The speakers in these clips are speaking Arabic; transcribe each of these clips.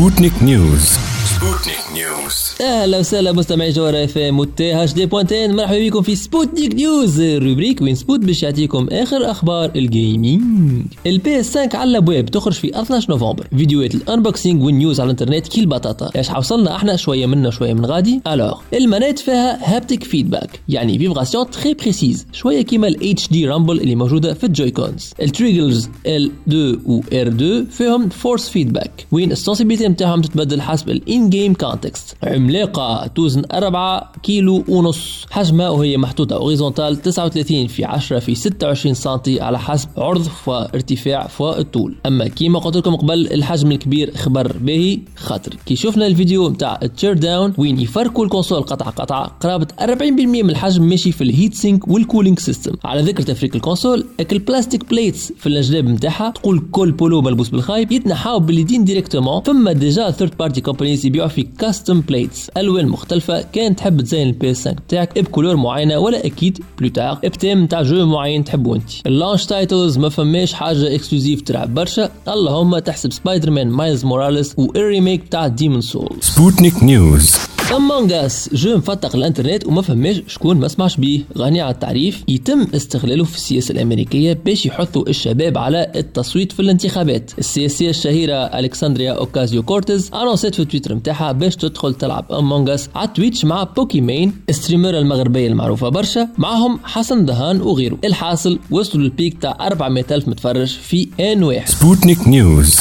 Sputnik News Sputnik News أهلا وسهلا مستمعي جوهرة FM و THD point tn مرحبا بكم في Sputnik News ال rubrique وين سبوت باش يعطيكم آخر أخبار ال gaming ال PS 5 على الابواب تخرج في 12 نوفمبر. فيديوهات ال unboxing وال news على الإنترنت كي البطاطا إيش حوصلنا؟ إحنا شوية منا شوية من غادي. alors les manettes فيها haptic feedback يعني vibrations très précises شوية كيما ال HD Rumble اللي موجودة في ال Joy-Cons ال triggers L 2 و R 2 فيهم force feedback وين ال sensibilité نتاعهم تتبدل حسب ال in-game context عملاقه توزن 4 كيلو ونص. حجمها وهي محطوطة horizontale 39 في 10 في 26 سم على حسب عرض وارتفاع والطول أما كيما قلت لكم قبل الحجم الكبير خبر باهي خاطر. كي شفنا الفيديو نتاع ال teardown وين يفركوا ال console قطعه قطعه قرابة 40% من الحجم ماشي في ال heat sink وال cooling system على ذكر تفريك ال console اك ال plastic plates في الجناب نتاعها تقول كل بولو ملبوس بالخايب يتنحاو باليدين directement فما déjà third party companies يبيعوا في custom plates الوان مختلفة. كان تحب تزين ال PS 5 بتاعك ب couleur معينة ولا أكيد plus tard ب thème نتاع jeu معين تحبه أنت. ال launch titles ما فماش حاجة exclusive تلعب برشا. اللهم تحسب سبايدر مان مايلز موراليس وال remake بتاع Demon's Souls سبوتنيك نيوز. Among jeu مفتق الانترنت وما فماش شكون ما سمعش بيه. غني على التعريف. يتم استغلاله في السياسة الأمريكية باش يحثوا الشباب على التصويت في الانتخابات. السياسية الشهيرة ألكسندريا اوكازيو كورتيز أنونسيت في تويتر نتاعها باش تدخل تلعب Among Us على Twitch مع Pokimane المغربية المعروفة برشا معهم حسن دهان وغيره. الحاصل وصلوا لل peak تاع 400 ألف متفرج في آن واحد. سبوتنيك نيوز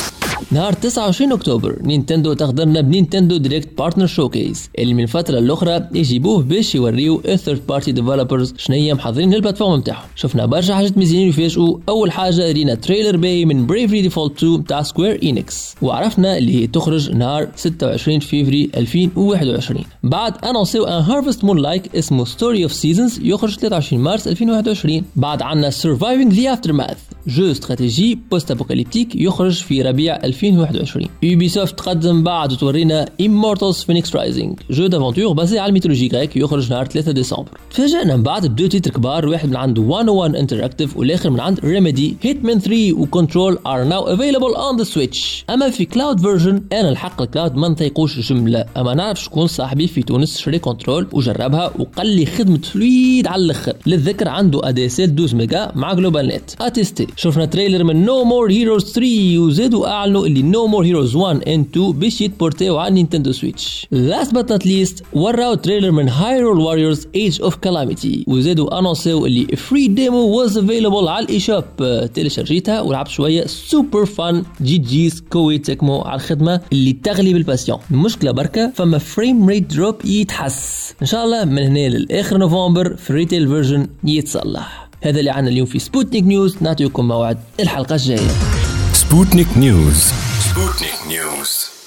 نهار 29 أكتوبر نينتندو تخضرنا ب Nintendo Direct Partner Showcase اللي من فترة الاخرى يجيبوه باش يوريو ال third party developers شنيا محضرين لل plateforme نتاعهم شفنا برشا حاجات مزيانين يفاجئوا. أول حاجة رينا trailer باي من Bravely Default 2 تاع Square Enix وعرفنا اللي هي تخرج نهار 26 فيفري 2021 بعد انونسيو un Harvest Moon like اسمه Story of Seasons يخرج 23 مارس 2021 بعد عندنا Surviving the Aftermath jeu stratégie post-apocalyptique يخرج في ربيع 2021 Ubisoft تقدم بعد وتورينا Immortals Phoenix Rising. jeu d'aventure basé على ال mythologie grecque يخرج نهار 3 ديسمبر. تفاجئنا من بعد بدو titres كبار واحد من عند IO Interactive والآخر من عند Remedy Hitman 3 و Control are now available on the Switch أما في cloud version أنا الحق ال cloud ما نطيقوش جملة. أما نعرف شكون صاحبي في تونس شري Control وجربها وقال لي خدمة fluide على الأخر. للذكر عنده ADSL 12 ميجا مع GlobalNet اتيستي شفنا trailer من No More Heroes 3 وزادوا أعلنوا اللي No More Heroes 1 and 2 باش يتبورتيو على Nintendo Switch last but not least وراو trailer من Hyrule Warriors Age of Calamity وزادوا انونسيو اللي free demo was available على ال eShop تيليشارجيتها ولعبت شوية super fun GG Koei Tecmo على الخدمة اللي تغلي بال passion المشكلة بركة فما frame rate drop يتحس. إن شاء الله من هنا للآخر نوفمبر في ال retail version يتصلح. هذا اللي عنا اليوم في سبوتنيك نيوز. نعطيكم موعد الحلقة الجاية. سبوتنيك نيوز. سبوتنيك نيوز.